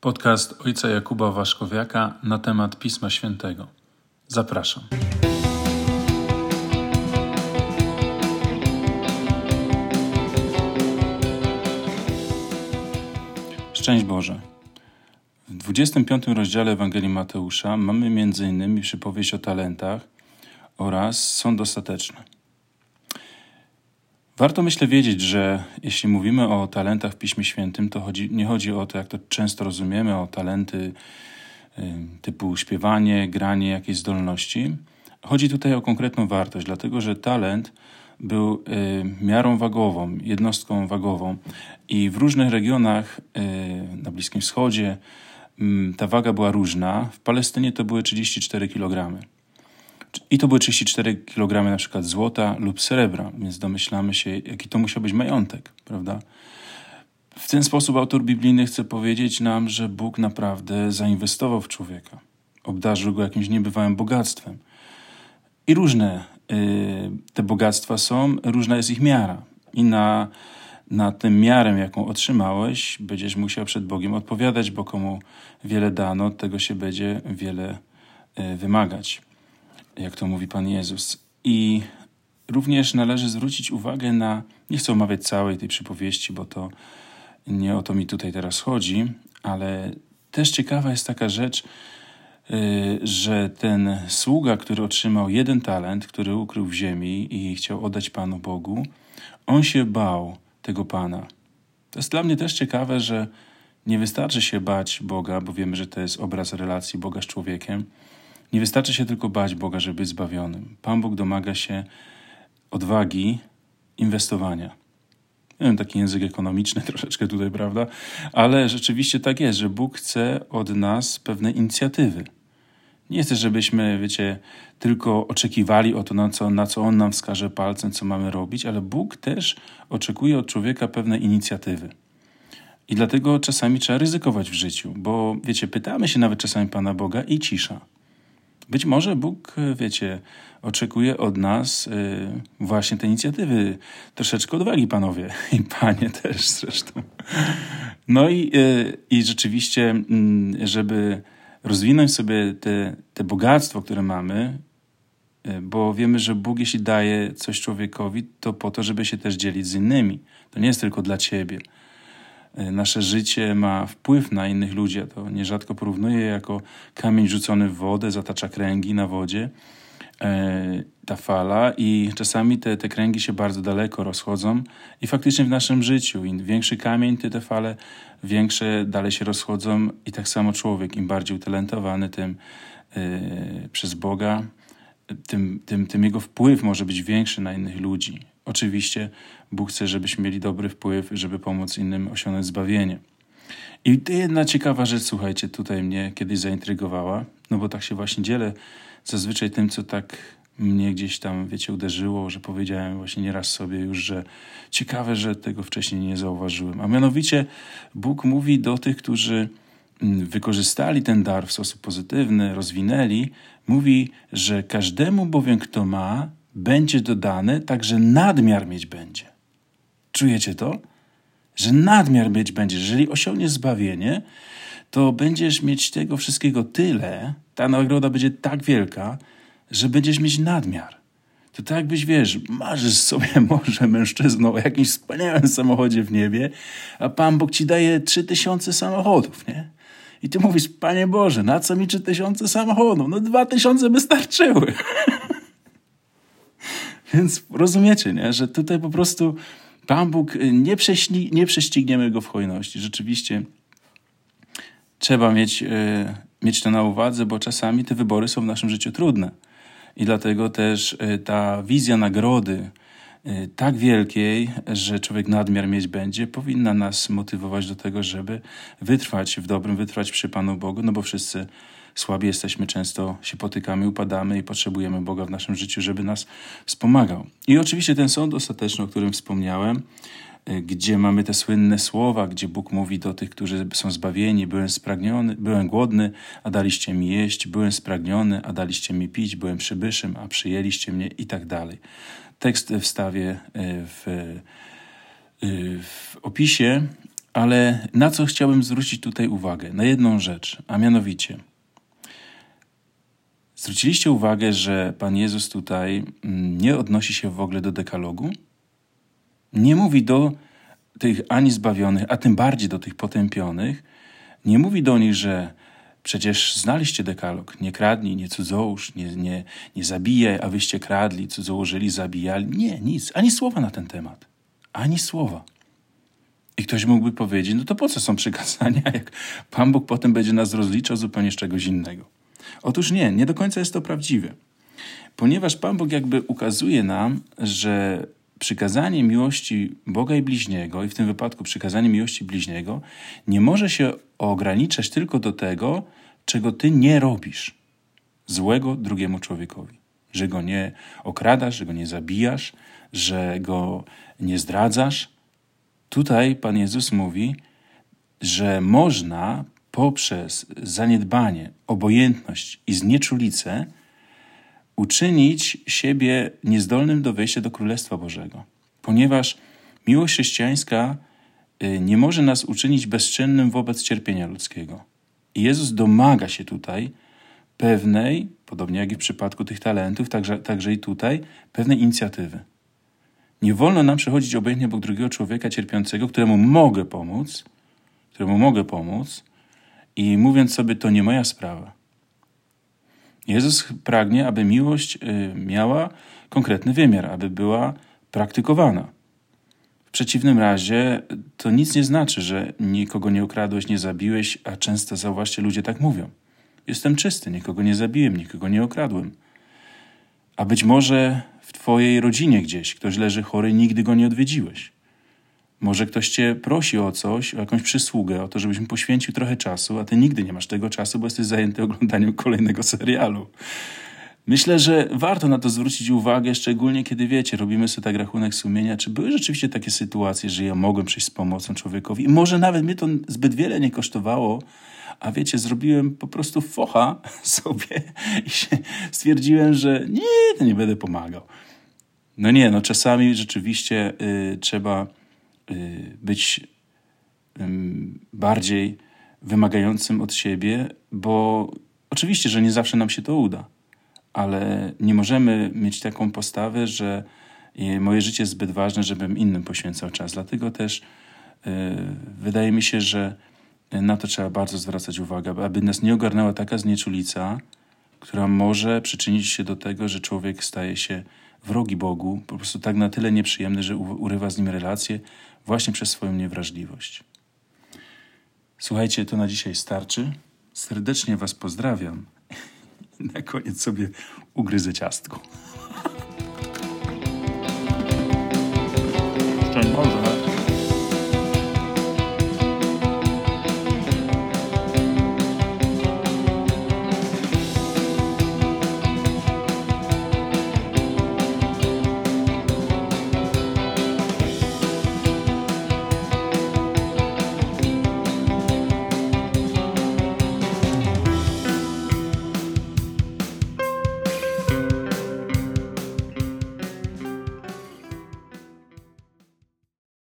Podcast ojca Jakuba Waszkowiaka na temat Pisma Świętego. Zapraszam. Szczęść Boże. W 25 rozdziale Ewangelii Mateusza mamy m.in. przypowieść o talentach oraz sąd ostateczny. Warto myślę wiedzieć, że jeśli mówimy o talentach w Piśmie Świętym, to chodzi, nie chodzi o to, jak to często rozumiemy, o talenty y, typu śpiewanie, granie, jakieś zdolności. Chodzi tutaj o konkretną wartość, dlatego że talent był y, miarą wagową, jednostką wagową i w różnych regionach y, na Bliskim Wschodzie mm, ta waga była różna. W Palestynie to były 34 kg. I to były 34 kg na przykład złota lub srebra, więc domyślamy się, jaki to musiał być majątek, prawda? W ten sposób autor biblijny chce powiedzieć nam, że Bóg naprawdę zainwestował w człowieka. Obdarzył go jakimś niebywałym bogactwem. I różne y, te bogactwa są, różna jest ich miara. I na, na tym miarę, jaką otrzymałeś, będziesz musiał przed Bogiem odpowiadać, bo komu wiele dano, tego się będzie wiele y, wymagać jak to mówi Pan Jezus. I również należy zwrócić uwagę na, nie chcę omawiać całej tej przypowieści, bo to nie o to mi tutaj teraz chodzi, ale też ciekawa jest taka rzecz, y, że ten sługa, który otrzymał jeden talent, który ukrył w ziemi i chciał oddać Panu Bogu, on się bał tego Pana. To jest dla mnie też ciekawe, że nie wystarczy się bać Boga, bo wiemy, że to jest obraz relacji Boga z człowiekiem, nie wystarczy się tylko bać Boga, żeby być zbawionym. Pan Bóg domaga się odwagi inwestowania. Nie wiem, taki język ekonomiczny troszeczkę tutaj, prawda? Ale rzeczywiście tak jest, że Bóg chce od nas pewne inicjatywy. Nie chce, żebyśmy, wiecie, tylko oczekiwali o to, na co, na co On nam wskaże palcem, co mamy robić, ale Bóg też oczekuje od człowieka pewne inicjatywy. I dlatego czasami trzeba ryzykować w życiu, bo wiecie, pytamy się nawet czasami Pana Boga i cisza. Być może Bóg, wiecie, oczekuje od nas y, właśnie te inicjatywy. Troszeczkę odwagi, panowie i panie też zresztą. No i, y, i rzeczywiście, mm, żeby rozwinąć sobie te, te bogactwo, które mamy, bo wiemy, że Bóg, jeśli daje coś człowiekowi, to po to, żeby się też dzielić z innymi. To nie jest tylko dla ciebie. E, nasze życie ma wpływ na innych ludzi. Ja to nierzadko porównuję jako kamień rzucony w wodę, zatacza kręgi na wodzie, e, ta fala i czasami te, te kręgi się bardzo daleko rozchodzą i faktycznie w naszym życiu im większy kamień, ty te fale większe dalej się rozchodzą i tak samo człowiek, im bardziej utalentowany, tym yy, przez Boga, tym, tym, tym jego wpływ może być większy na innych ludzi. Oczywiście Bóg chce, żebyśmy mieli dobry wpływ, żeby pomóc innym osiągnąć zbawienie. I jedna ciekawa rzecz, słuchajcie, tutaj mnie kiedyś zaintrygowała, no bo tak się właśnie dzielę zazwyczaj tym, co tak mnie gdzieś tam, wiecie, uderzyło, że powiedziałem właśnie nieraz sobie już, że ciekawe, że tego wcześniej nie zauważyłem. A mianowicie Bóg mówi do tych, którzy mm, wykorzystali ten dar w sposób pozytywny, rozwinęli, mówi, że każdemu bowiem, kto ma, będzie dodane, także nadmiar mieć będzie. Czujecie to? Że nadmiar mieć będzie. Jeżeli osiągniesz zbawienie, to będziesz mieć tego wszystkiego tyle, ta nagroda będzie tak wielka, że będziesz mieć nadmiar. To tak jakbyś, wiesz, marzysz sobie może mężczyzną o jakimś wspaniałym samochodzie w niebie, a Pan Bóg ci daje trzy tysiące samochodów, nie? I ty mówisz, Panie Boże, na co mi trzy tysiące samochodów? No dwa tysiące by. Więc rozumiecie, nie? że tutaj po prostu Pan Bóg, y, nie, nie prześcigniemy Go w hojności. Rzeczywiście trzeba mieć, y, mieć to na uwadze, bo czasami te wybory są w naszym życiu trudne. I dlatego też y, ta wizja nagrody, tak wielkiej, że człowiek nadmiar mieć będzie, powinna nas motywować do tego, żeby wytrwać w dobrym, wytrwać przy Panu Bogu, no bo wszyscy słabi jesteśmy, często się potykamy, upadamy i potrzebujemy Boga w naszym życiu, żeby nas wspomagał. I oczywiście ten sąd ostateczny, o którym wspomniałem, y, gdzie mamy te słynne słowa, gdzie Bóg mówi do tych, którzy są zbawieni: Byłem spragniony, byłem głodny, a daliście mi jeść, byłem spragniony, a daliście mi pić, byłem przybyszem, a przyjęliście mnie i tak dalej. Tekst wstawię w, y, w opisie Ale na co chciałbym zwrócić tutaj uwagę? Na jedną rzecz, a mianowicie. Zwróciliście uwagę, że Pan Jezus tutaj mm, nie odnosi się w ogóle do dekalogu? Nie mówi do tych ani zbawionych, a tym bardziej do tych potępionych. Nie mówi do nich, że przecież znaliście dekalog. Nie kradnij, nie cudzołóż, nie, nie, nie zabijaj, a wyście kradli, cudzołożyli, zabijali. Nie, nic. Ani słowa na ten temat. Ani słowa. I ktoś mógłby powiedzieć, no to po co są przykazania, jak Pan Bóg potem będzie nas rozliczał zupełnie z czegoś innego. Otóż nie, nie do końca jest to prawdziwe. Ponieważ Pan Bóg jakby ukazuje nam, że przykazanie miłości Boga i bliźniego, i w tym wypadku przykazanie miłości bliźniego, nie może się ograniczać tylko do tego, czego ty nie robisz złego drugiemu człowiekowi. Że go nie okradasz, że go nie zabijasz, że go nie zdradzasz. Tutaj Pan Jezus mówi, że można poprzez zaniedbanie, obojętność i znieczulicę uczynić siebie niezdolnym do wejścia do Królestwa Bożego. Ponieważ miłość chrześcijańska y, nie może nas uczynić bezczynnym wobec cierpienia ludzkiego. I Jezus domaga się tutaj pewnej, podobnie jak i w przypadku tych talentów, także, także i tutaj, pewnej inicjatywy. Nie wolno nam przechodzić obojętnie obok drugiego człowieka cierpiącego, któremu mogę pomóc, któremu mogę pomóc, i mówiąc sobie, to nie moja sprawa. Jezus pragnie, aby miłość y, miała konkretny wymiar, aby była praktykowana. W przeciwnym razie to nic nie znaczy, że nikogo nie okradłeś, nie zabiłeś, a często zauważcie, ludzie tak mówią. Jestem czysty, nikogo nie zabiłem, nikogo nie okradłem. A być może w twojej rodzinie gdzieś ktoś leży chory, nigdy go nie odwiedziłeś. Może ktoś cię prosi o coś, o jakąś przysługę, o to, żebyś mu poświęcił trochę czasu, a ty nigdy nie masz tego czasu, bo jesteś zajęty oglądaniem kolejnego serialu. Myślę, że warto na to zwrócić uwagę, szczególnie kiedy wiecie, robimy sobie tak rachunek sumienia, czy były rzeczywiście takie sytuacje, że ja mogłem przyjść z pomocą człowiekowi i może nawet mnie to zbyt wiele nie kosztowało, a wiecie, zrobiłem po prostu focha sobie i stwierdziłem, że nie, to nie będę pomagał. No nie, no czasami rzeczywiście y, trzeba być bardziej wymagającym od siebie, bo oczywiście, że nie zawsze nam się to uda, ale nie możemy mieć taką postawę, że moje życie jest zbyt ważne, żebym innym poświęcał czas. Dlatego też y, wydaje mi się, że na to trzeba bardzo zwracać uwagę, aby nas nie ogarnęła taka znieczulica, która może przyczynić się do tego, że człowiek staje się wrogi Bogu, po prostu tak na tyle nieprzyjemny, że urywa z nim relacje właśnie przez swoją niewrażliwość. Słuchajcie, to na dzisiaj starczy. Serdecznie Was pozdrawiam. Na koniec sobie ugryzę ciastko.